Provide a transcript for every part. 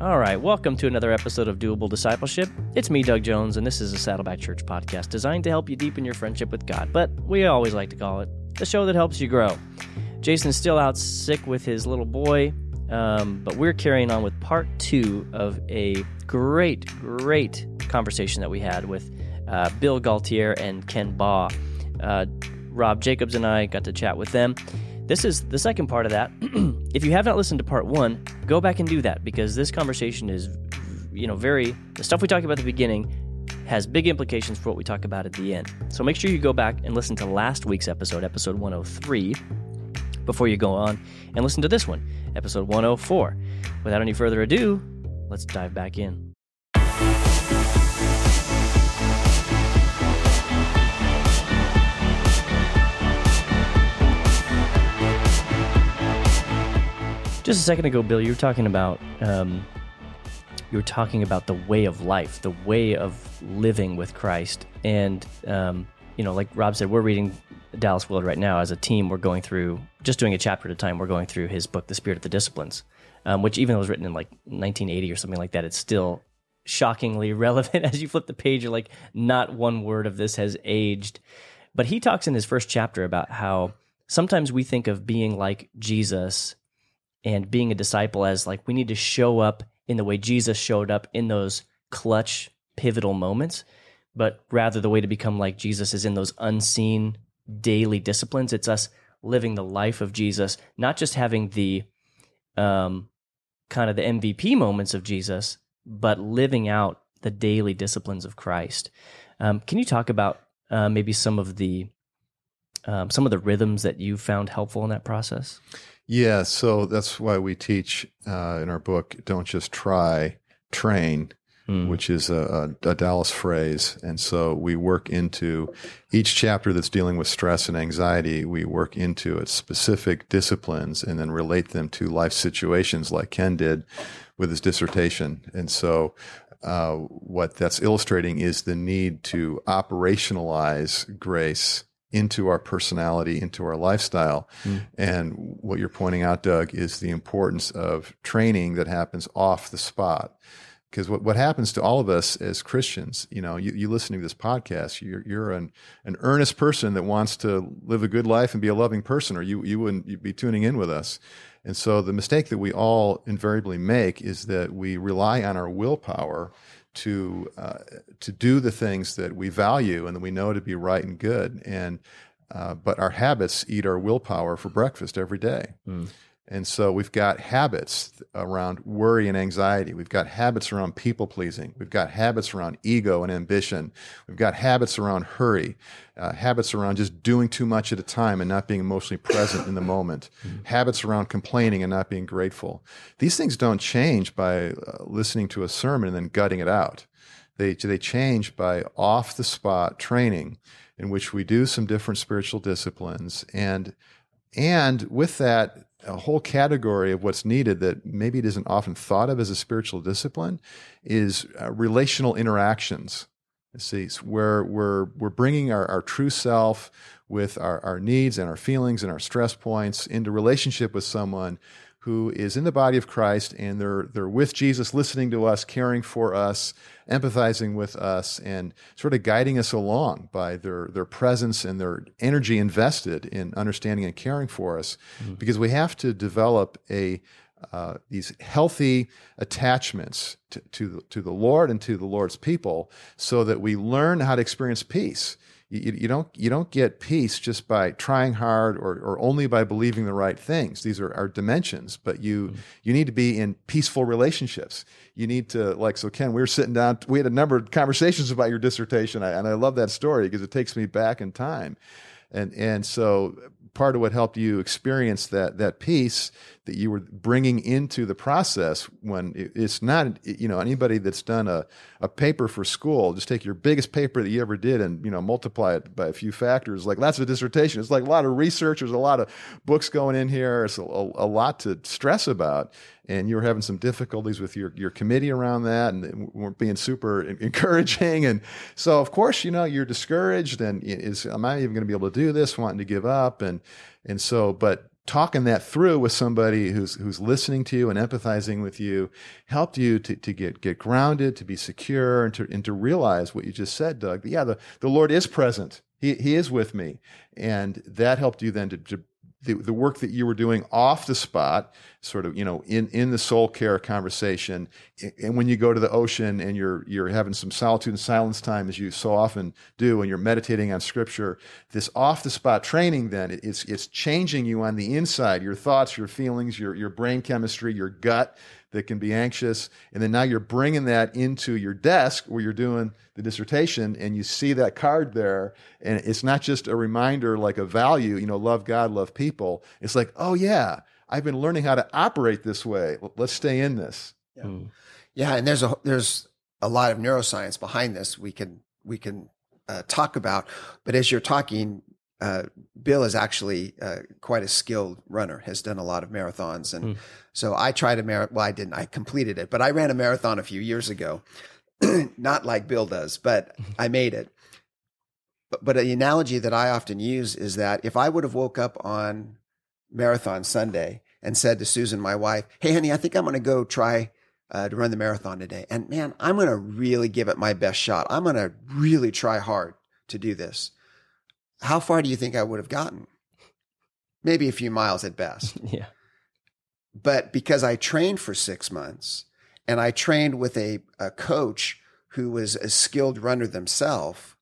All right, welcome to another episode of Doable Discipleship. It's me, Doug Jones, and this is a Saddleback Church podcast designed to help you deepen your friendship with God, but we always like to call it the show that helps you grow. Jason's still out sick with his little boy, um, but we're carrying on with part two of a great, great conversation that we had with uh, Bill Gaultiere and Ken Baugh. Uh, Rob Jacobs and I got to chat with them. This is the second part of that. if you have not listened to part one, go back and do that because this conversation is, you know, very, the stuff we talked about at the beginning has big implications for what we talk about at the end. So make sure you go back and listen to last week's episode, episode 103, before you go on and listen to this one, episode 104. Without any further ado, let's dive back in. Just a second ago, Bill, you were talking about um, you were talking about the way of life, the way of living with Christ, and um, you know, like Rob said, we're reading Dallas Willard right now as a team. We're going through just doing a chapter at a time. We're going through his book, The Spirit of the Disciplines, um, which even though it was written in like 1980 or something like that, it's still shockingly relevant. As you flip the page, you're like, not one word of this has aged. But he talks in his first chapter about how sometimes we think of being like Jesus and being a disciple as like we need to show up in the way Jesus showed up in those clutch pivotal moments but rather the way to become like Jesus is in those unseen daily disciplines. It's us living the life of Jesus not just having the um kind of the MVP moments of Jesus but living out the daily disciplines of Christ. Um, can you talk about uh, maybe some of the um, some of the rhythms that you found helpful in that process yeah, so that's why we teach uh, in our book don't just try, train, mm. which is a, a, Dallas phrase. And so we work into each chapter that's dealing with stress and anxiety, we work into it specific disciplines and then relate them to life situations like Ken did with his dissertation. And so uh, what that's illustrating is the need to operationalize grace into our personality, into our lifestyle. Mm. And what you're pointing out, Doug, is the importance of training that happens off the spot. Because what, what happens to all of us as Christians, you know, you, you listening to this podcast, you're, you're an, an earnest person that wants to live a good life and be a loving person, or you, you wouldn't you'd be tuning in with us. And so the mistake that we all invariably make is that we rely on our willpower to uh, to do the things that we value and that we know to be right and good. And uh, but our habits eat our willpower for breakfast every day. Mm. And so we've got habits around worry and anxiety. We've got habits around people pleasing. We've got habits around ego and ambition. We've got habits around hurry, uh, habits around just doing too much at a time and not being emotionally present in the moment, mm-hmm. habits around complaining and not being grateful. These things don't change by uh, listening to a sermon and then gutting it out. They, they change by off the spot training in which we do some different spiritual disciplines and and with that a whole category of what's needed that maybe it isn't often thought of as a spiritual discipline is uh, relational interactions. See, where we're we're bringing our, our true self with our, our needs and our feelings and our stress points into relationship with someone who is in the body of Christ and they're they're with Jesus, listening to us, caring for us, empathizing with us, and sort of guiding us along by their their presence and their energy invested in understanding and caring for us. Mm-hmm. Because we have to develop a uh, these healthy attachments to, to, to the Lord and to the Lord's people so that we learn how to experience peace. You, you, don't you don't get peace just by trying hard or, or only by believing the right things. These are, are dimensions, but you mm-hmm. you need to be in peaceful relationships. You need to like so Ken. We were sitting down. We had a number of conversations about your dissertation, and I love that story because it takes me back in time. And and so part of what helped you experience that that peace that you were bringing into the process when it's not you know anybody that's done a, a paper for school just take your biggest paper that you ever did and you know multiply it by a few factors like that's a dissertation it's like a lot of research there's a lot of books going in here it's a, a, lot to stress about and you were having some difficulties with your, your committee around that and weren't being super encouraging. And so, of course, you know, you're discouraged and is, am I even going to be able to do this? Wanting to give up. And, and so, but talking that through with somebody who's who's listening to you and empathizing with you helped you to, to get get grounded, to be secure, and to and to realize what you just said, Doug. yeah, the, the Lord is present. He he is with me. And that helped you then to, to the, the work that you were doing off the spot, sort of, you know, in, in the soul care conversation. And when you go to the ocean and you're, you're having some solitude and silence time, as you so often do, and you're meditating on scripture, this off the spot training then, it's, it's changing you on the inside, your thoughts, your feelings, your, your brain chemistry, your gut that can be anxious. And then now you're bringing that into your desk where you're doing the dissertation and you see that card there. And it's not just a reminder like a value, you know, love God, love people. It's like, oh, yeah, I've been learning how to operate this way. Let's stay in this. Yeah. Hmm. Yeah. And there's a, there's a lot of neuroscience behind this. We can, we can uh, talk about, but as you're talking, uh, Bill is actually uh, quite a skilled runner, has done a lot of marathons. And mm. so I tried a marathon. Well, I didn't, I completed it, but I ran a marathon a few years ago. Not like Bill does, but I made it. But, but the analogy that I often use is that if I would have woke up on Marathon Sunday and said to Susan, my wife, Hey, honey, I think I'm going to go try uh, to run the marathon today. And man, I'm going to really give it my best shot. I'm going to really try hard to do this how far do you think I would have gotten? Maybe a few miles at best. yeah. But because I trained for six months and I trained with a, a coach who was a skilled runner themselves,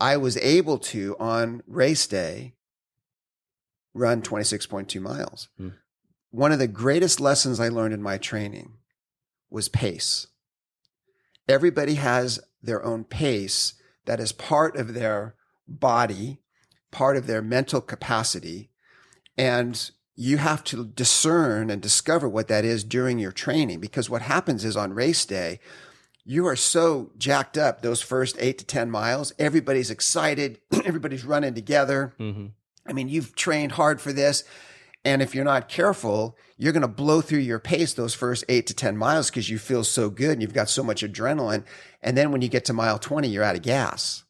I was able to, on race day, run 26.2 miles. Hmm. One of the greatest lessons I learned in my training was pace. Everybody has their own pace that is part of their body, part of their mental capacity. And you have to discern and discover what that is during your training because what happens is on race day, you are so jacked up those first eight to 10 miles. Everybody's excited. Everybody's running together. Mm-hmm. I mean, you've trained hard for this. And if you're not careful, you're going to blow through your pace those first eight to 10 miles because you feel so good and you've got so much adrenaline. And then when you get to mile 20, you're out of gas.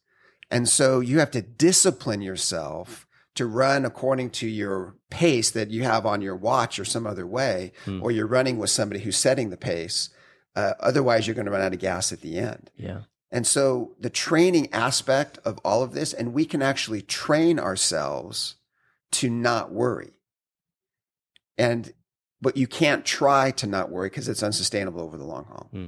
And so you have to discipline yourself to run according to your pace that you have on your watch or some other way, hmm. or you're running with somebody who's setting the pace. Uh, otherwise, you're going to run out of gas at the end. Yeah. And so the training aspect of all of this, and we can actually train ourselves to not worry. And, but you can't try to not worry because it's unsustainable over the long haul. Hmm.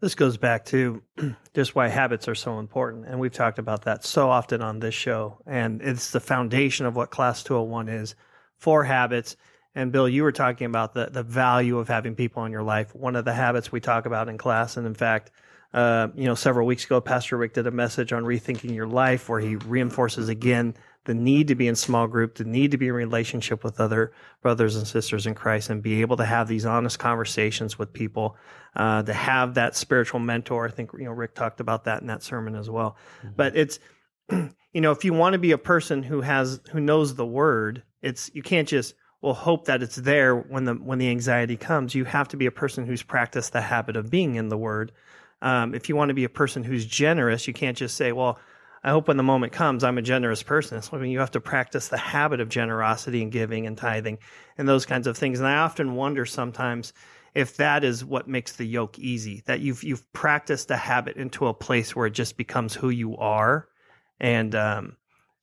This goes back to just why habits are so important. And we've talked about that so often on this show. And it's the foundation of what Class 201 is for habits. And Bill, you were talking about the, the value of having people in your life. One of the habits we talk about in class, and in fact, uh, you know, several weeks ago, Pastor Rick did a message on rethinking your life where he reinforces again the need to be in small group, the need to be in relationship with other brothers and sisters in Christ, and be able to have these honest conversations with people, uh, to have that spiritual mentor. I think you know Rick talked about that in that sermon as well. Mm-hmm. But it's you know if you want to be a person who has who knows the word, it's you can't just well hope that it's there when the when the anxiety comes. You have to be a person who's practiced the habit of being in the word. Um, if you want to be a person who's generous, you can't just say, well I hope when the moment comes, I'm a generous person. So you have to practice the habit of generosity and giving and tithing and those kinds of things. And I often wonder sometimes if that is what makes the yoke easy, that you've you've practiced a habit into a place where it just becomes who you are, and um,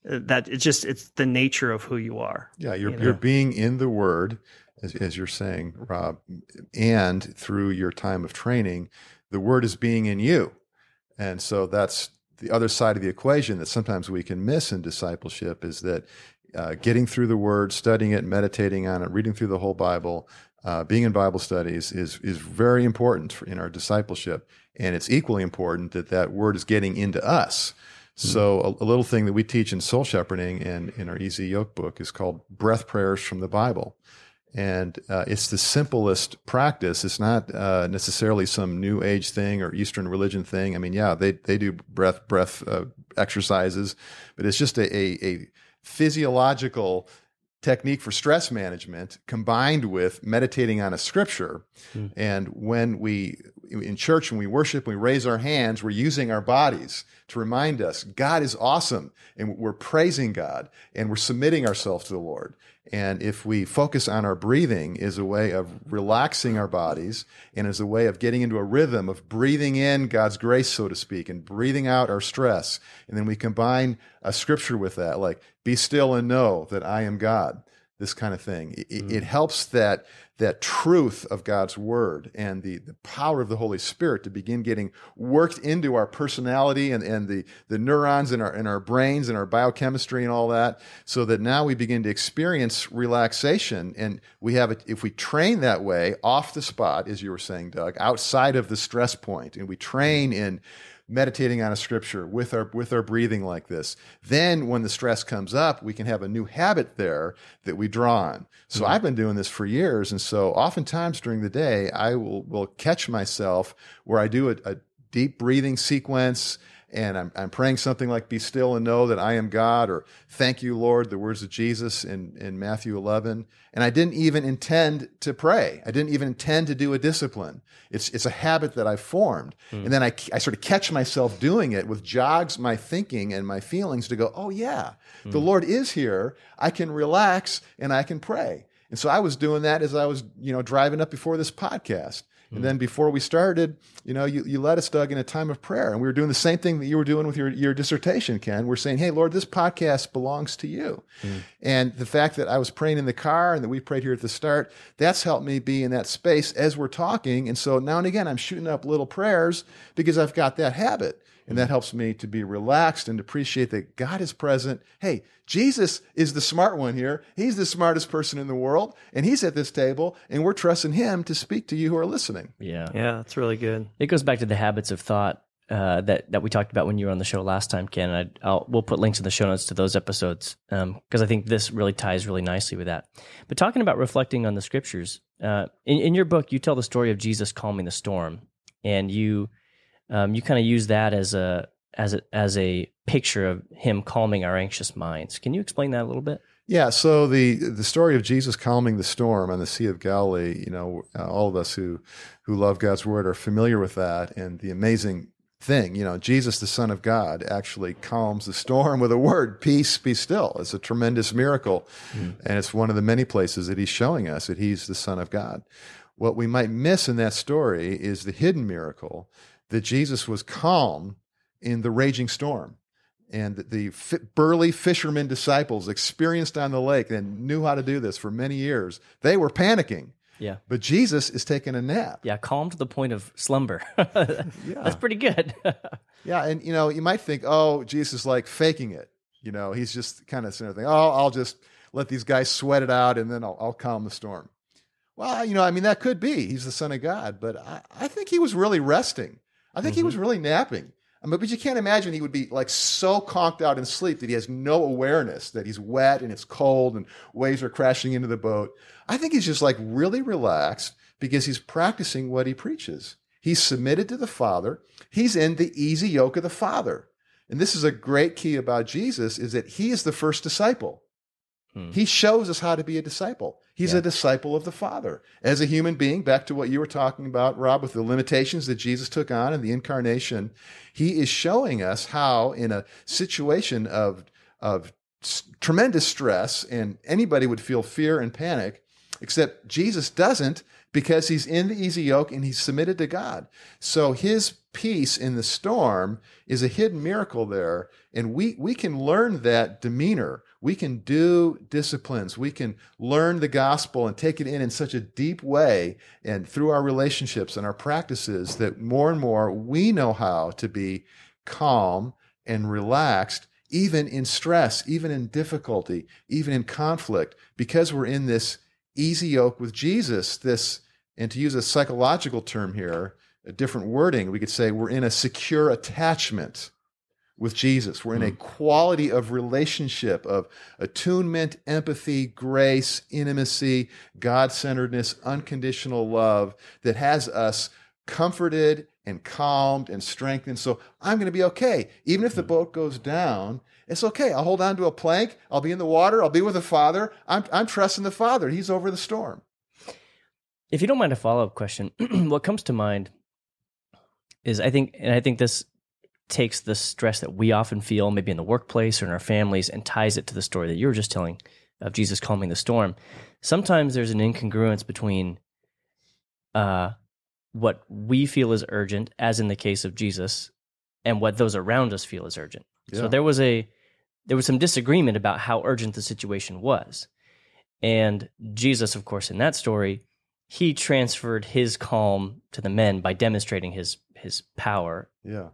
that it's just it's the nature of who you are. Yeah, you're you know? you're being in the Word, as, as you're saying, Rob, and through your time of training, the Word is being in you, and so that's the other side of the equation that sometimes we can miss in discipleship is that uh, getting through the Word, studying it, meditating on it, reading through the whole Bible, uh, being in Bible studies is is very important for, in our discipleship, and it's equally important that that Word is getting into us. Mm-hmm. So a, a, little thing that we teach in soul shepherding and in our Easy Yoke book is called breath prayers from the Bible. And uh, it's the simplest practice. It's not uh, necessarily some new age thing or Eastern religion thing. I mean, yeah, they, they do breath, breath uh, exercises, but it's just a, a, a physiological technique for stress management combined with meditating on a scripture. Mm. And when we in church, when we worship, when we raise our hands, we're using our bodies to remind us God is awesome and we're praising God and we're submitting ourselves to the Lord. And if we focus on our breathing as a way of relaxing our bodies and as a way of getting into a rhythm of breathing in God's grace, so to speak, and breathing out our stress, and then we combine a scripture with that, like, be still and know that I am God, this kind of thing. It, mm. it helps that that truth of God's word and the, the power of the Holy Spirit to begin getting worked into our personality and, and the, the neurons in our, in our brains and our biochemistry and all that, so that now we begin to experience relaxation. And we have, it, if we train that way off the spot, as you were saying, Doug, outside of the stress point, and we train in meditating on a scripture with our with our breathing like this then when the stress comes up we can have a new habit there that we draw on so mm-hmm. i've been doing this for years and so oftentimes during the day i will will catch myself where i do a, a deep breathing sequence and I'm, I'm praying something like be still and know that i am god or thank you lord the words of jesus in, in matthew 11 and i didn't even intend to pray. I didn't even intend to do a discipline. It's, it's a habit that i formed. Mm. and then I, I sort of catch myself doing it with jogs my thinking and my feelings to go oh yeah mm. the lord is here. I can relax and i can pray. And so i was doing that as i was you know driving up before this podcast and then before we started, you know, you, you led us, Doug, in a time of prayer. And we were doing the same thing that you were doing with your, your dissertation, Ken. We're saying, hey, Lord, this podcast belongs to you. Mm. And the fact that I was praying in the car and that we prayed here at the start, that's helped me be in that space as we're talking. And so now and again, I'm shooting up little prayers because I've got that habit. And that helps me to be relaxed and appreciate that God is present. Hey, Jesus is the smart one here. He's the smartest person in the world, and he's at this table, and we're trusting him to speak to you who are listening. Yeah. Yeah, that's really good. It goes back to the habits of thought uh, that that we talked about when you were on the show last time, Ken. And I, will we'll put links in the show notes to those episodes because um, I think this really ties really nicely with that. But talking about reflecting on the scriptures, uh, in, in your book, you tell the story of Jesus calming the storm, and you um, you kind of use that as a as a as a picture of him calming our anxious minds. Can you explain that a little bit? Yeah, so the the story of Jesus calming the storm on the Sea of Galilee, you know, uh, all of us who who love God's word are familiar with that and the amazing thing, you know, Jesus the son of God actually calms the storm with a word, peace be still. It's a tremendous miracle mm. and it's one of the many places that he's showing us that he's the son of God. What we might miss in that story is the hidden miracle that Jesus was calm in the raging storm. And the burly fishermen disciples experienced on the lake and knew how to do this for many years. They were panicking. Yeah. But Jesus is taking a nap. Yeah, calm to the point of slumber. yeah. That's pretty good. yeah, and you know, you might think, oh, Jesus is like faking it. You know, he's just kind of saying, oh, I'll just let these guys sweat it out and then I'll, I'll calm the storm. Well, you know, I mean, that could be. He's the Son of God, but I, I think he was really resting. I think mm-hmm. he was really napping. I mean, but you can't imagine he would be like so conked out in sleep that he has no awareness that he's wet and it's cold and waves are crashing into the boat. I think he's just like really relaxed because he's practicing what he preaches. He's submitted to the Father. He's in the easy yoke of the Father. And this is a great key about Jesus is that he is the first disciple. Hmm. He shows us how to be a disciple. He's yeah. a disciple of the Father. As a human being, back to what you were talking about, Rob, with the limitations that Jesus took on in the incarnation, he is showing us how, in a situation of, of tremendous stress, and anybody would feel fear and panic, except Jesus doesn't because he's in the easy yoke and he's submitted to God. So his peace in the storm is a hidden miracle there. And we, we can learn that demeanor we can do disciplines. We can learn the gospel and take it in in such a deep way and through our relationships and our practices that more and more we know how to be calm and relaxed, even in stress, even in difficulty, even in conflict, because we're in this easy yoke with Jesus. This, and to use a psychological term here, a different wording, we could say we're in a secure attachment with Jesus. We're in a hmm. quality of relationship, of attunement, empathy, grace, intimacy, God centeredness, unconditional love that has us comforted and calmed and strengthened. So I'm going to be okay. Even if the hmm. boat goes down, it's okay. I'll hold on to a plank. I'll be in the water. I'll be with the Father. I'm, I'm trusting the Father. He's over the storm. If you don't mind a follow up question, what comes to mind is I think, and I think this takes the stress that we often feel, maybe in the workplace or in our families, and ties it to the story that you were just telling of Jesus calming the storm. Sometimes there's an incongruence between uh, what we feel is urgent, as in the case of Jesus, and what those around us feel is urgent. Yeah. So there was a there was some disagreement about how urgent the situation was. And Jesus, of course, in that story, he transferred his calm to the men by demonstrating his his power, Yeah.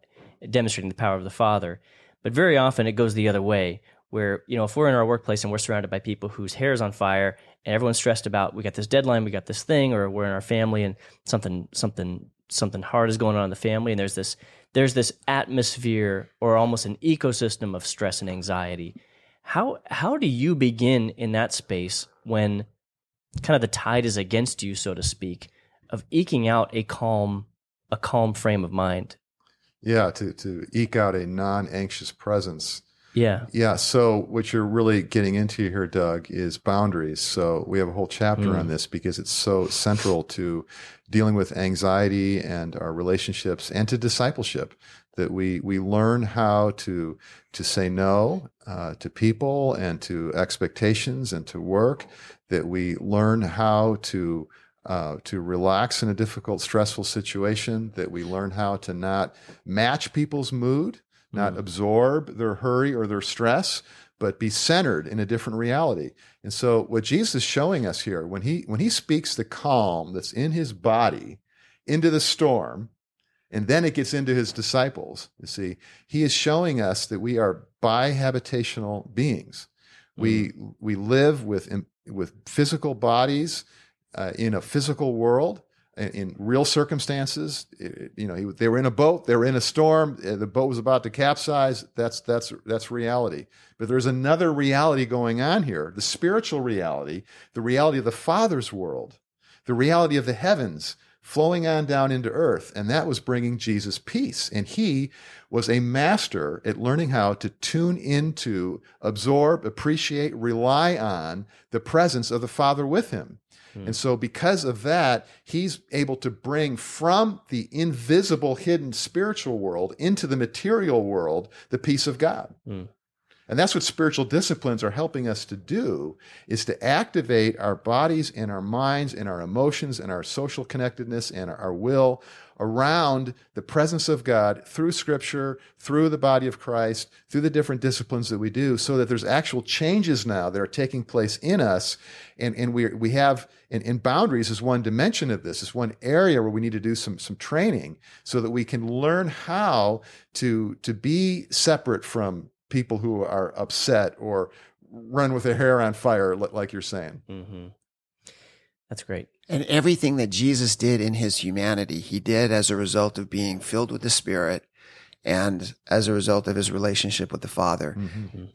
Demonstrating the power of the Father. But very often it goes the other way, where you know if we're in our workplace and we're surrounded by people whose hair is on fire and everyone's stressed about we got this deadline, we got this thing, or we're in our family and something something something hard is going on in the family, and there's this there's this atmosphere or almost an ecosystem of stress and anxiety. How how do you begin in that space when kind of the tide is against you, so to speak, of eking out a calm a calm frame of mind? Yeah. To, to eke out a non anxious presence. Yeah. Yeah. So what you're really getting into here, Doug, is boundaries. So we have a whole chapter Mm. on this because it's so central to dealing with anxiety and our relationships and to discipleship that we, we learn how to, to say no uh, to people and to expectations and to work, that we learn how to uh, to relax in a difficult, stressful situation, that we learn how to not match people's mood, not absorb their hurry or their stress, but be centered in a different reality. And so what Jesus is showing us here, when he when he speaks the calm that's in his body into the storm, and then it gets into his disciples, you see, he is showing us that we are bihabitational beings. We we live with with physical bodies uh, in a physical world in, real circumstances. You know, he, they were in a boat, they were in a storm, uh, the boat was about to capsize. That's that's that's reality. But there's another reality going on here: the spiritual reality, the reality of the Father's world, the reality of the heavens flowing on down into earth. And that was bringing Jesus peace. And he was a master at learning how to tune into, absorb, appreciate, rely on the presence of the Father with him. And so, because of that, he's able to bring from the invisible, hidden spiritual world into the material world the peace of God. Mm. And that's what spiritual disciplines are helping us to do is to activate our bodies and our minds and our emotions and our social connectedness and our will around the presence of God through scripture, through the body of Christ, through the different disciplines that we do, so that there's actual changes now that are taking place in us. And, and we, we have, and, and boundaries is one dimension of this, is one area where we need to do some, some training so that we can learn how to, to be separate from people who are upset or run with their hair on fire, like you're saying. hmm That's great. And everything that Jesus did in his humanity, he did as a result of being filled with the Spirit and as a result of his relationship with the Father.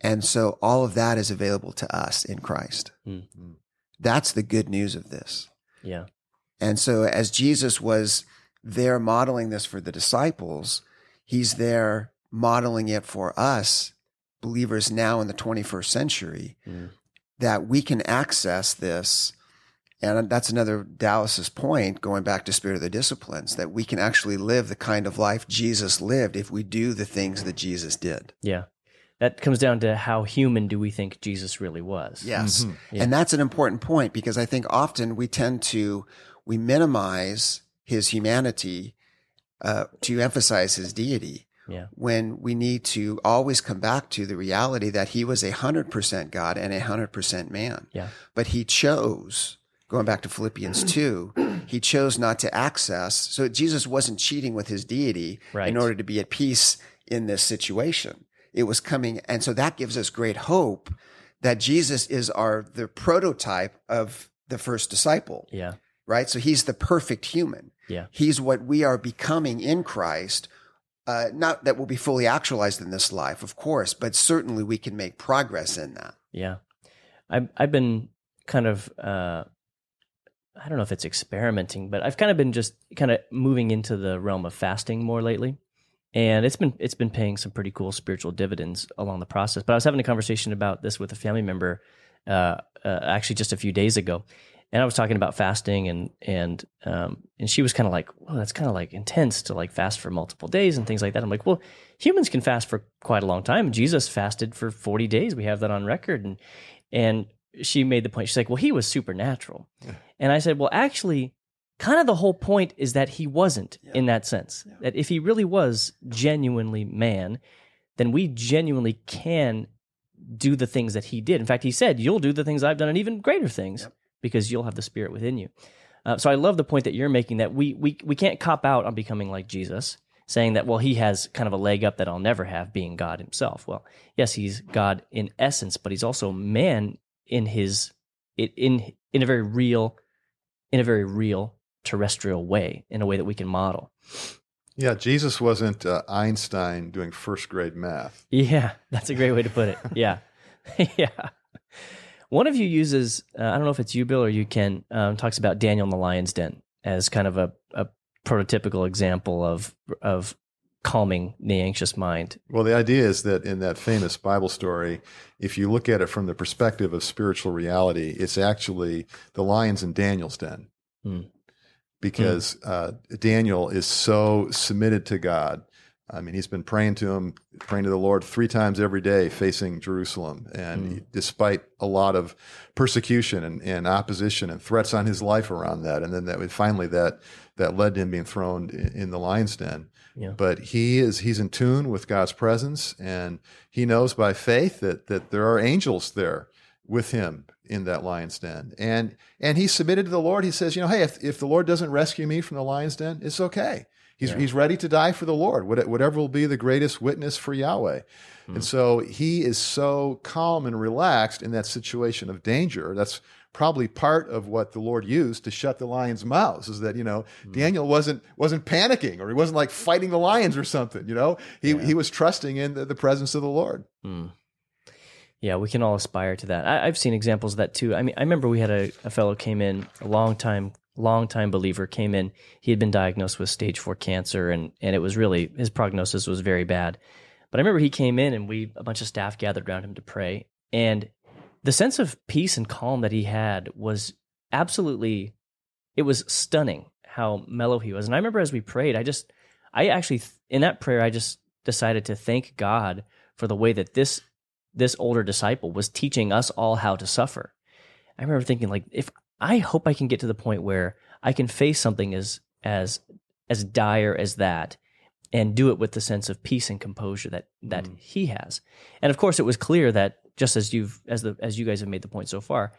And so all of that is available to us in Christ. Mm. That's the good news of this. Yeah. And so as Jesus was there modeling this for the disciples, he's there modeling it for us, believers now in the 21st century, Mm. that we can access this. And that's another Dallas's point, going back to spirit of the disciplines, that we can actually live the kind of life Jesus lived if we do the things that Jesus did. Yeah. That comes down to how human do we think Jesus really was? Yes. Yeah. And that's an important point because I think often we tend to we minimize his humanity uh, to emphasize his deity Yeah. when we need to always come back to the reality that he was a hundred percent God and a hundred percent man. Yeah. But he chose, going back to Philippians two, he chose not to access. So Jesus wasn't cheating with his deity Right. in order to be at peace in this situation. It was coming, and so that gives us great hope that Jesus is our the prototype of the first disciple, Yeah. right? So he's the perfect human. Yeah. He's what we are becoming in Christ. Uh, not that we'll be fully actualized in this life, of course, but certainly we can make progress in that. Yeah. I've I've been kind of uh I don't know if it's experimenting, but I've kind of been just kind of moving into the realm of fasting more lately. And it's been it's been paying some pretty cool spiritual dividends along the process. But I was having a conversation about this with a family member uh, uh actually just a few days ago. and I was talking about fasting and and um, and she was kind of like, well, that's kind of like intense to like fast for multiple days and things like that. I'm like, well, humans can fast for quite a long time. Jesus fasted for 40 days. We have that on record. And and she made the point. She's like, well, he was supernatural. And I said, well, actually, kind of the whole point is that he wasn't yeah. in that sense. Yeah. That if he really was genuinely man, then we genuinely can do the things that he did. In fact, he said, you'll do the things I've done and even greater things. Yep because you'll have the Spirit within you. Uh, so I love the point that you're making that we, we, we can't cop out on becoming like Jesus, saying that, well, he has kind of a leg up that I'll never have being God himself. Well, yes, he's God in essence, but he's also man in his, in, in a very real, in a very real terrestrial way, in a way that we can model. Yeah, Jesus wasn't uh, Einstein doing first grade math. Yeah, that's a great way to put it. Yeah. yeah. One of you uses, uh, I don't know if it's you, Bill, or you, Ken, um, talks about Daniel in the lion's den as kind of a, a prototypical example of of calming the anxious mind. Well, the idea is that in that famous Bible story, if you look at it from the perspective of spiritual reality, it's actually the lions in Daniel's den. Hmm. Because hmm. Uh, Daniel is so submitted to God I mean, he's been praying to him, praying to the Lord three times every day, facing Jerusalem. And mm. despite a lot of persecution and, and, opposition and threats on his life around that, and then that finally that that led to him being thrown in, in the lion's den. Yeah. But he is he's in tune with God's presence, and he knows by faith that that there are angels there with him in that lion's den. And and he submitted to the Lord. He says, you know, hey, if if the Lord doesn't rescue me from the lion's den, it's okay. He's, yeah. he's ready to die for the Lord, whatever will be the greatest witness for Yahweh. Mm. And so he is so calm and relaxed in that situation of danger. That's probably part of what the Lord used to shut the lions' mouths is that, you know, mm. Daniel wasn't wasn't panicking or he wasn't like fighting the lions or something, you know. He yeah. he was trusting in the, the, presence of the Lord. Mm. Yeah, we can all aspire to that. I, have seen examples of that too. I mean, I remember we had a, a fellow came in a long time longtime believer, came in. He had been diagnosed with stage four cancer, and and it was really his prognosis was very bad. But I remember he came in, and we a bunch of staff gathered around him to pray, and the sense of peace and calm that he had was absolutely, it was stunning how mellow he was. And I remember as we prayed, I just, I actually in that prayer, I just decided to thank God for the way that this this older disciple was teaching us all how to suffer. I remember thinking like if I hope I can get to the point where I can face something as as as dire as that and do it with the sense of peace and composure that that mm. he has. And of course it was clear that just as you've as the as you guys have made the point so far,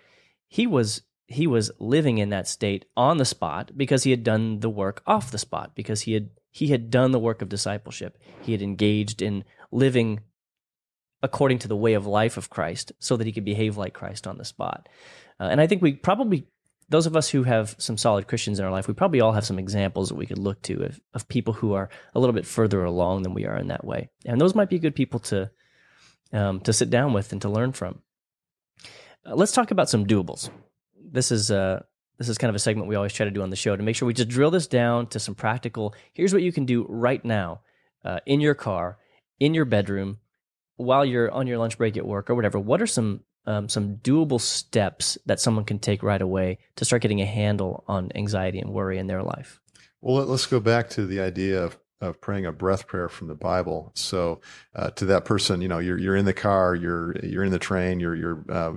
he was he was living in that state on the spot because he had done the work off the spot because he had he had done the work of discipleship. He had engaged in living according to the way of life of Christ so that he could behave like Christ on the spot. Uh, and I think we probably, those of us who have some solid Christians in our life, we probably all have some examples that we could look to of, of people who are a little bit further along than we are in that way. And those might be good people to, um, to sit down with and to learn from. Uh, let's talk about some doables. This is, uh, this is kind of a segment we always try to do on the show to make sure we just drill this down to some practical. Here's what you can do right now uh, in your car, in your bedroom, while you're on your lunch break at work or whatever. What are some um, some doable steps that someone can take right away to start getting a handle on anxiety and worry in their life? Well, let's go back to the idea of of praying a breath prayer from the Bible. So, uh, to that person, you know, you're you're in the car, you're you're in the train, you're you're uh,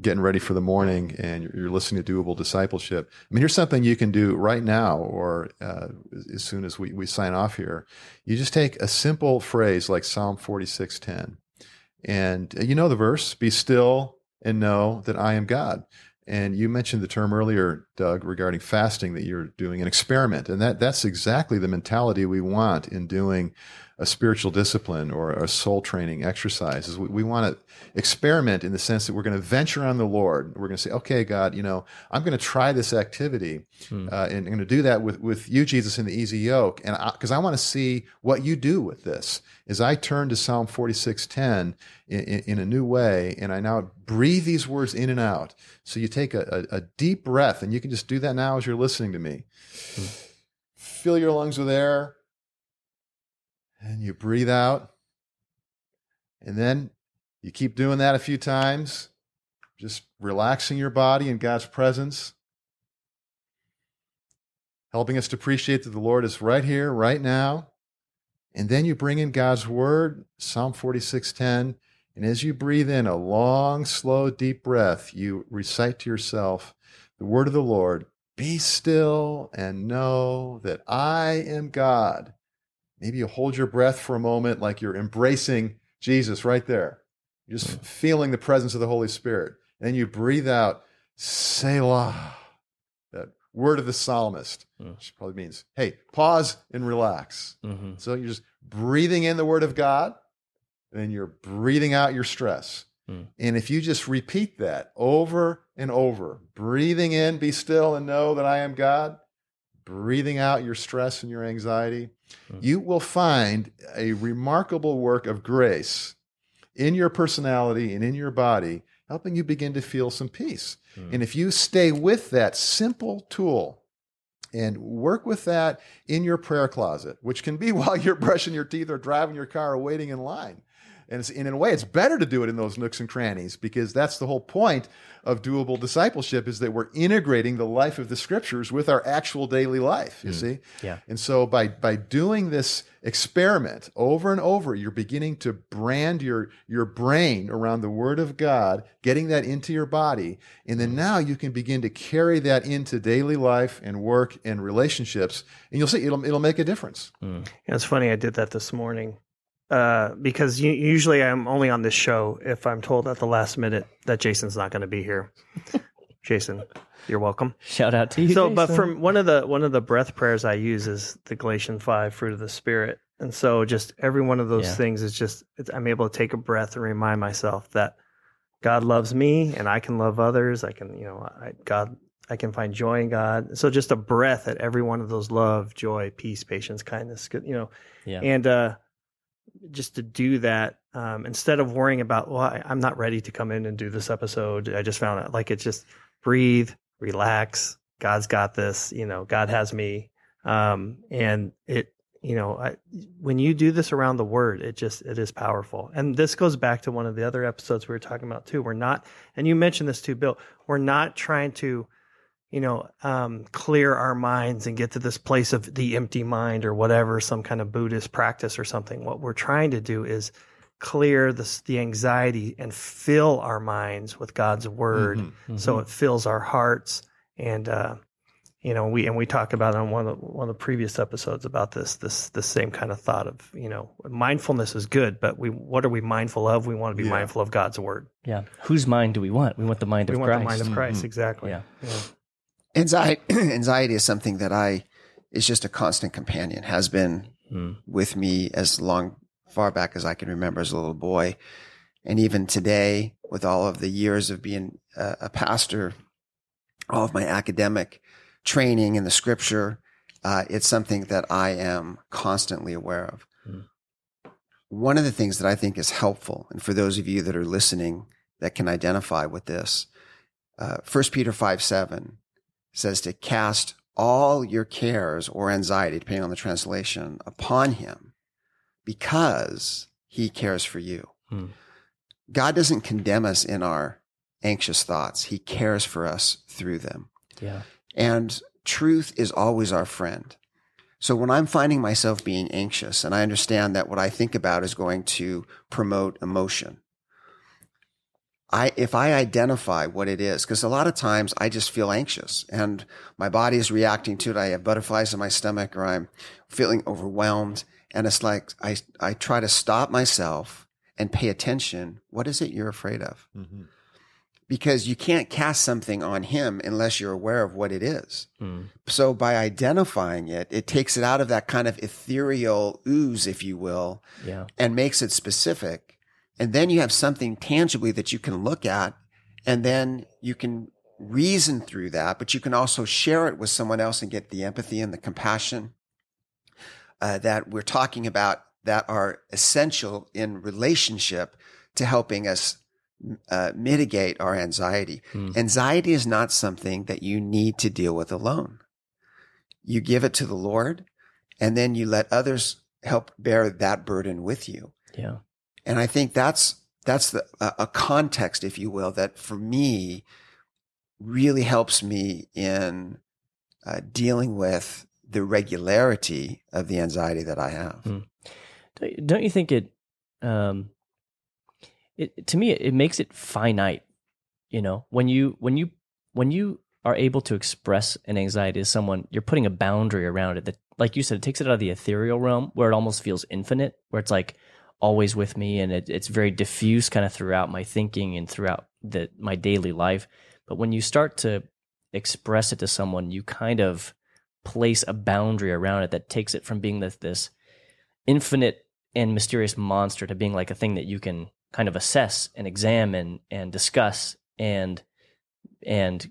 getting ready for the morning, and you're, listening to doable discipleship. I mean, here's something you can do right now, or uh, as soon as we we sign off here. You just take a simple phrase like Psalm 46:10, and uh, you know the verse, be still and know that I am God. And you mentioned the term earlier, Doug, regarding fasting that you're doing an experiment. And that, that's exactly the mentality we want in doing a spiritual discipline or a soul training exercise. Is we, we want to experiment in the sense that we're going to venture on the Lord. We're going to say, okay, God, you know, I'm going to try this activity hmm. uh, and I'm going to do that with, with you, Jesus, in the easy yoke. And because I, I want to see what you do with this. As I turn to Psalm 46:10 in, in, in, a new way, and I now breathe these words in and out. So you take a, a, a deep breath, and you can just do that now as you're listening to me. Hmm. Fill your lungs with air, and you breathe out. And then you keep doing that a few times, just relaxing your body in God's presence. helping us to appreciate that the Lord is right here, right now. And then you bring in God's word, Psalm 46:10, and as you breathe in a long, slow, deep breath, you recite to yourself the word of the Lord, be still and know that I am God. Maybe you hold your breath for a moment like you're embracing Jesus right there. You're just feeling the presence of the Holy Spirit. And then you breathe out, Selah, that word of the psalmist, Mm. which probably means, hey, pause and relax. hmm So you're just breathing in the word of God, and then you're breathing out your stress. Mm. And if you just repeat that over and over, breathing in, be still and know that I am God, breathing out your stress and your anxiety, You will find a remarkable work of grace in your personality and in your body, helping you begin to feel some peace. Mm. And if you stay with that simple tool and work with that in your prayer closet, which can be while you're brushing your teeth or driving your car or waiting in line. And, it's, and in a way, it's better to do it in those nooks and crannies because that's the whole point of doable discipleship is that we're integrating the life of the scriptures with our actual daily life, you see? Yeah. And so by by doing this experiment over and over, you're beginning to brand your your brain around the word of God, getting that into your body, and then now you can begin to carry that into daily life and work and relationships, and you'll see it'll it'll make a difference. Mm. Yeah, It's funny. I did that this morning uh, because u- usually I'm only on this show if I'm told at the last minute that Jason's not going to be here. Jason, you're welcome. Shout out to you. so, but from one of the one of the breath prayers I use is the Galatians five fruit of the spirit, and so just every one of those Yeah. things is just it's, I'm able to take a breath and remind myself that God loves me and I can love others. I can, you know, I, God, I can find joy in God. So just a breath at every one of those love, joy, peace, patience, kindness, good, you know, yeah. and uh, just to do that um, instead of worrying about, well, I, I'm not ready to come in and do this episode. I just found it like it's just breathe, relax. God's got this. You know, God has me, um, and it. You know, I, when you do this around the word, it just it is powerful. And this goes back to one of the other episodes we were talking about too. We're not, and you mentioned this too, Bill. We're not trying to you know, um, clear our minds and get to this place of the empty mind or whatever, some kind of Buddhist practice or something. What we're trying to do is clear the, the anxiety and fill our minds with God's word Mhm. so it fills our hearts. And, uh, you know, we, and we talk about on one of the, one of the previous episodes about this, this, the same kind of thought of, you know, mindfulness is good, but we, what are we mindful of? We want to be Yeah. mindful of God's word. yeah. Whose mind do we want? We want the mind We of want Christ. the mind of Christ. Mhm. Exactly. Yeah. yeah. Anxiety, anxiety is something that I is just a constant companion. Has been Mm. with me as long far back as I can remember as a little boy, and even today, with all of the years of being a, a pastor, all of my academic training in the Scripture, uh, it's something that I am constantly aware of. Mm. One of the things that I think is helpful, and for those of you that are listening that can identify with this, uh, 1 Peter 5 7 says to cast all your cares or anxiety, depending on the translation, upon him because he cares for you. Hmm. God doesn't condemn us in our anxious thoughts, he cares for us through them. Yeah. And truth is always our friend. So when I'm finding myself being anxious and I understand that what I think about is going to promote emotion, I, if I identify what it is, because a lot of times I just feel anxious and my body is reacting to it. I have butterflies in my stomach or I'm feeling overwhelmed. And it's like I, I try to stop myself and pay attention. What is it you're afraid of? Mhm. Because you can't cast something on him unless you're aware of what it is. Mm. So by identifying it, it takes it out of that kind of ethereal ooze, if you will, Yeah. and makes it specific. And then you have something tangibly that you can look at and then you can reason through that, but you can also share it with someone else and get the empathy and the compassion uh, that we're talking about that are essential in relationship to helping us uh, mitigate our anxiety. Hmm. Anxiety is not something that you need to deal with alone. You give it to the Lord and then you let others help bear that burden with you. Yeah. And I think that's that's the, a, context, if you will, that for me really helps me in uh, dealing with the regularity of the anxiety that I have. Mm. Don't you think it, um, it to me, it makes it finite. You know, when you when you when you are able to express an anxiety to someone, you're putting a boundary around it that, like you said, it takes it out of the ethereal realm where it almost feels infinite, where it's like always with me and it, it's very diffuse kind of throughout my thinking and throughout the my daily life. But when you start to express it to someone, you kind of place a boundary around it that takes it from being this this infinite and mysterious monster to being like a thing that you can kind of assess and examine and discuss and and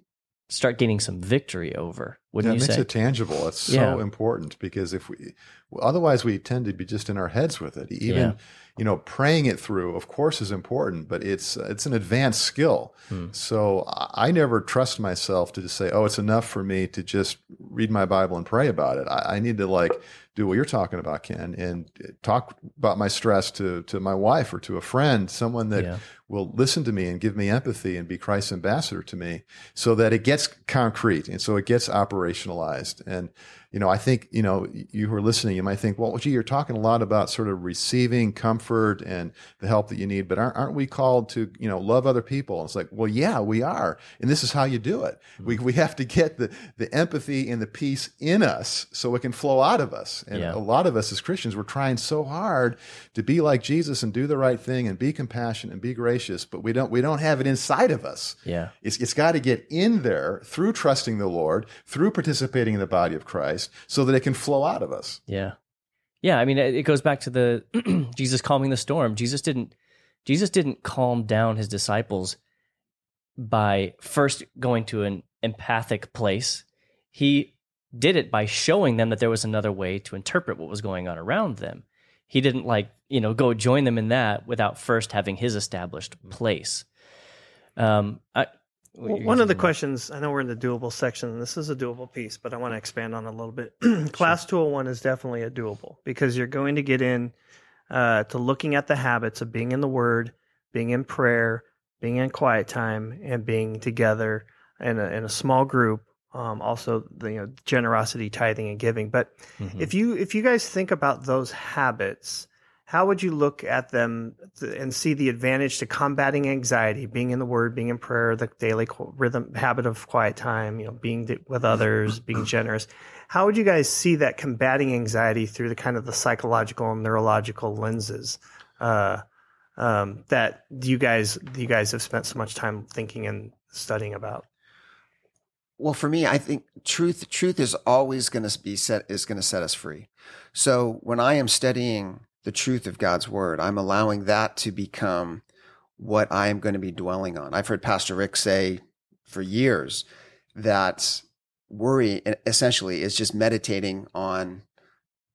start gaining some victory over. Wouldn't yeah, you it makes say? it tangible. It's so Yeah. important because if we, otherwise we tend to be just in our heads with it. Even Yeah. You know, praying it through, of course, is important, but it's it's an advanced skill. Hmm. So I I never trust myself to just say, "Oh, it's enough for me to just read my Bible and pray about it." I, I need to like do what you're talking about, Ken, and talk about my stress to to my wife or to a friend, someone that Yeah. will listen to me and give me empathy and be Christ's ambassador to me so that it gets concrete and so it gets operationalized. And, you know, I think, you know, you who are listening, you might think, well, gee, you're talking a lot about sort of receiving comfort and the help that you need, but aren't, aren't we called to, you know, love other people? And it's like, well, yeah, we are. And this is how you do it. Hmm. We, we have to get the, the empathy and the peace in us so it can flow out of us. And Yeah. a lot of us as Christians, we're trying so hard to be like Jesus and do the right thing and be compassionate and be gracious, but we don't we don't have it inside of us. Yeah. It's, it's got to get in there through trusting the Lord, through participating in the body of Christ, so that it can flow out of us. Yeah. Yeah, I mean it goes back to the Jesus calming the storm. Jesus didn't Jesus didn't calm down his disciples by first going to an empathic place. He did it by showing them that there was another way to interpret what was going on around them. He didn't like, you know, go join them in that without first having his established place. Um I Well, one of the saying? questions, I know we're in the doable section, and this is a doable piece, but I want to expand on it a little bit. Class 201 is definitely a doable because you're going to get in uh, to looking at the habits of being in the Word, being in prayer, being in quiet time, and being together in a, in a small group. Um, also, the you know, generosity, tithing, and giving. But Mhm. if you if you guys think about those habits, how would you look at them th- and see the advantage to combating anxiety, being in the Word, being in prayer, the daily rhythm habit of quiet time, you know, being with others, being generous? How would you guys see that combating anxiety through the kind of the psychological and neurological lenses uh, um, that you guys you guys have spent so much time thinking and studying about? Well, for me, I think truth truth is always going to be set is going to set us free. So when I am studying the truth of God's word, I'm allowing that to become what I am going to be dwelling on. I've heard Pastor Rick say for years that worry essentially is just meditating on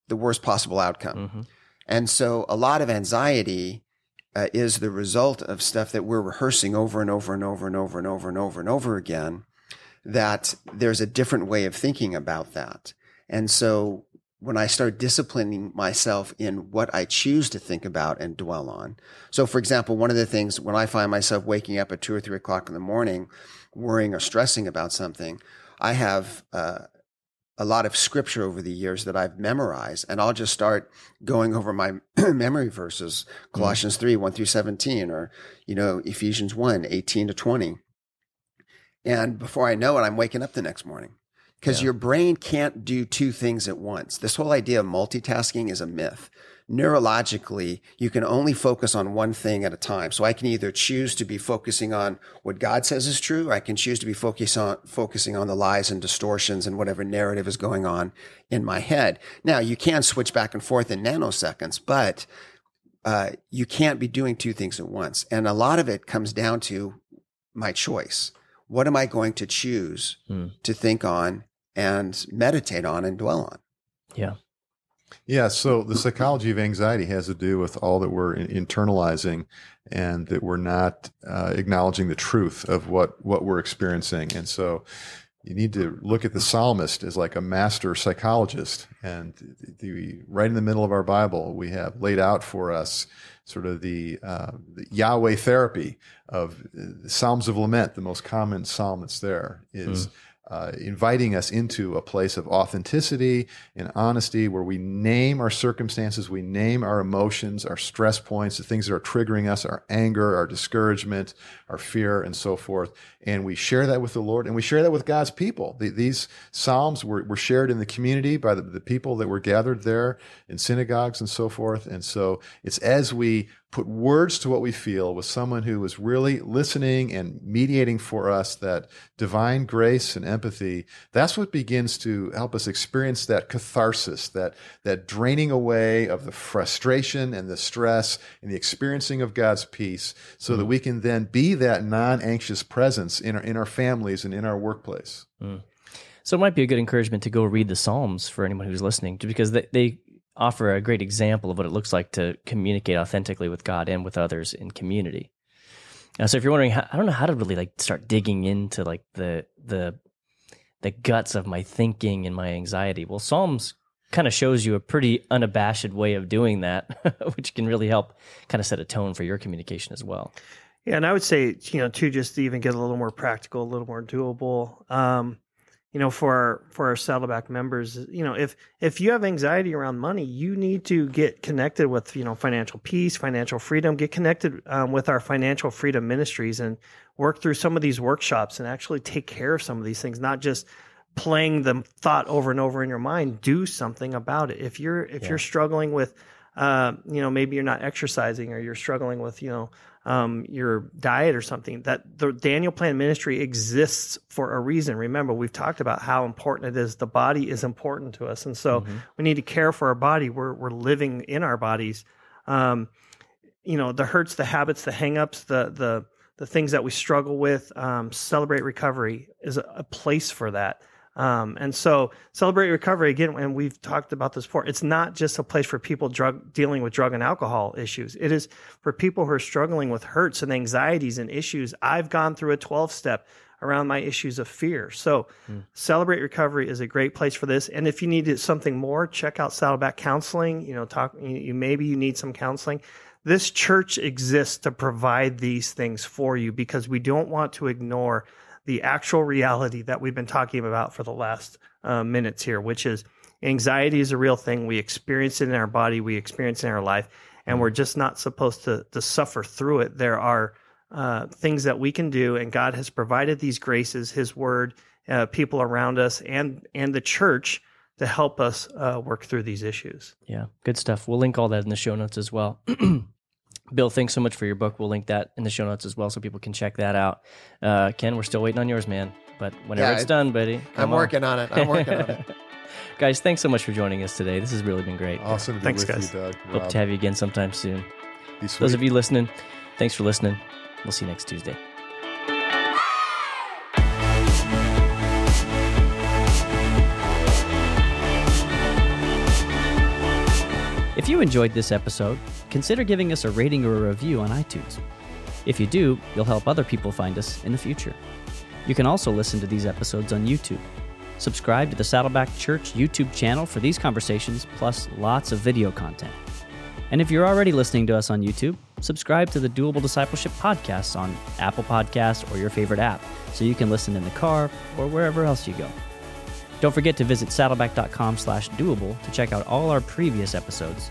the worst possible outcome. Mhm. And so a lot of anxiety uh, is the result of stuff that we're rehearsing over and over and over and over and over and over and over again. That there's a different way of thinking about that. And so when I start disciplining myself in what I choose to think about and dwell on. So, for example, one of the things when I find myself waking up at two or three o'clock in the morning, worrying or stressing about something, I have uh, a lot of scripture over the years that I've memorized, and I'll just start going over my memory verses, Colossians 3, 1 through 17, or, you know, Ephesians 1, 18 to 20. And before I know it, I'm waking up the next morning because Yeah. your brain can't do two things at once. This whole idea of multitasking is a myth. Neurologically, you can only focus on one thing at a time. So I can either choose to be focusing on what God says is true, or I can choose to be focus on, focusing on the lies and distortions and whatever narrative is going on in my head. Now, you can switch back and forth in nanoseconds, but uh, you can't be doing two things at once. And a lot of it comes down to my choice. What am I going to choose Hmm. to think on and meditate on and dwell on? Yeah. Yeah, so the psychology of anxiety has to do with all that we're internalizing and that we're not uh, acknowledging the truth of what, what we're experiencing. And so you need to look at the psalmist as like a master psychologist. And the, the, right in the middle of our Bible, we have laid out for us sort of the, uh, the Yahweh therapy of uh, Psalms of Lament, the most common psalm that's there is uh, inviting us into a place of authenticity and honesty where we name our circumstances, we name our emotions, our stress points, the things that are triggering us, our anger, our discouragement, our fear, and so forth. And we share that with the Lord and we share that with God's people. The, these Psalms were, were shared in the community by the, the people that were gathered there in synagogues and so forth. And so it's as we put words to what we feel with someone who is really listening and mediating for us that divine grace and empathy that's what begins to help us experience that catharsis that that draining away of the frustration and the stress and the experiencing of God's peace so mm. that we can then be that non-anxious presence in our in our families and in our workplace mm. So it might be a good encouragement to go read the Psalms for anyone who's listening, because they, they offer a great example of what it looks like to communicate authentically with God and with others in community. Uh, so if you're wondering, I don't know how to really like start digging into like the the the guts of my thinking and my anxiety. Well, Psalms kind of shows you a pretty unabashed way of doing that, which can really help kind of set a tone for your communication as well. Yeah, and I would say, you know, too, just to even get a little more practical, a little more doable. Um, you know for our for our saddleback members you know if if you have anxiety around money you need to get connected with you know financial peace financial freedom get connected um, with our financial freedom ministries and work through some of these workshops and actually take care of some of these things not just playing the thought over and over in your mind do something about it if you're if yeah. you're struggling with uh, you know maybe you're not exercising or you're struggling with you know um, your diet or something. That the Daniel Plan Ministry exists for a reason. Remember, we've talked about how important it is. The body is important to us, and so mm-hmm. we need to care for our body. We're we're living in our bodies. Um, you know, the hurts, the habits, the hangups, the the the things that we struggle with. Um, celebrate recovery is a, a place for that. Um, and so celebrate recovery again, and we've talked about this before. It's not just a place for people drug dealing with drug and alcohol issues. It is for people who are struggling with hurts and anxieties and issues. I've gone through a 12 step around my issues of fear. So mm. celebrate recovery is a great place for this. And if you need something more, check out Saddleback Counseling. You know, talk, you, maybe you need some counseling. This church exists to provide these things for you because we don't want to ignore the actual reality that we've been talking about for the last uh, minutes here, which is anxiety is a real thing. We experience it in our body, we experience it in our life, and we're just not supposed to, to suffer through it. There are uh, things that we can do, and God has provided these graces, His Word, uh, people around us, and and the church to help us uh, work through these issues. Yeah, good stuff. We'll link all that in the show notes as well. Bill, thanks so much for your book. We'll link that in the show notes as well so people can check that out. Uh, Ken, we're still waiting on yours, man. But whenever yeah, it's done, buddy. I'm on. working on it. I'm working on it. guys, thanks so much for joining us today. This has really been great. Awesome to thanks, guys. You, Doug. Hope to have you again sometime soon. Those of you listening, thanks for listening. We'll see you next Tuesday. If you enjoyed this episode, consider giving us a rating or a review on iTunes. If you do, you'll help other people find us in the future. You can also listen to these episodes on YouTube. Subscribe to the Saddleback Church YouTube channel for these conversations, plus lots of video content. And if you're already listening to us on YouTube, subscribe to the Doable Discipleship podcasts on Apple Podcasts or your favorite app so you can listen in the car or wherever else you go. Don't forget to visit saddleback.com slash doable to check out all our previous episodes.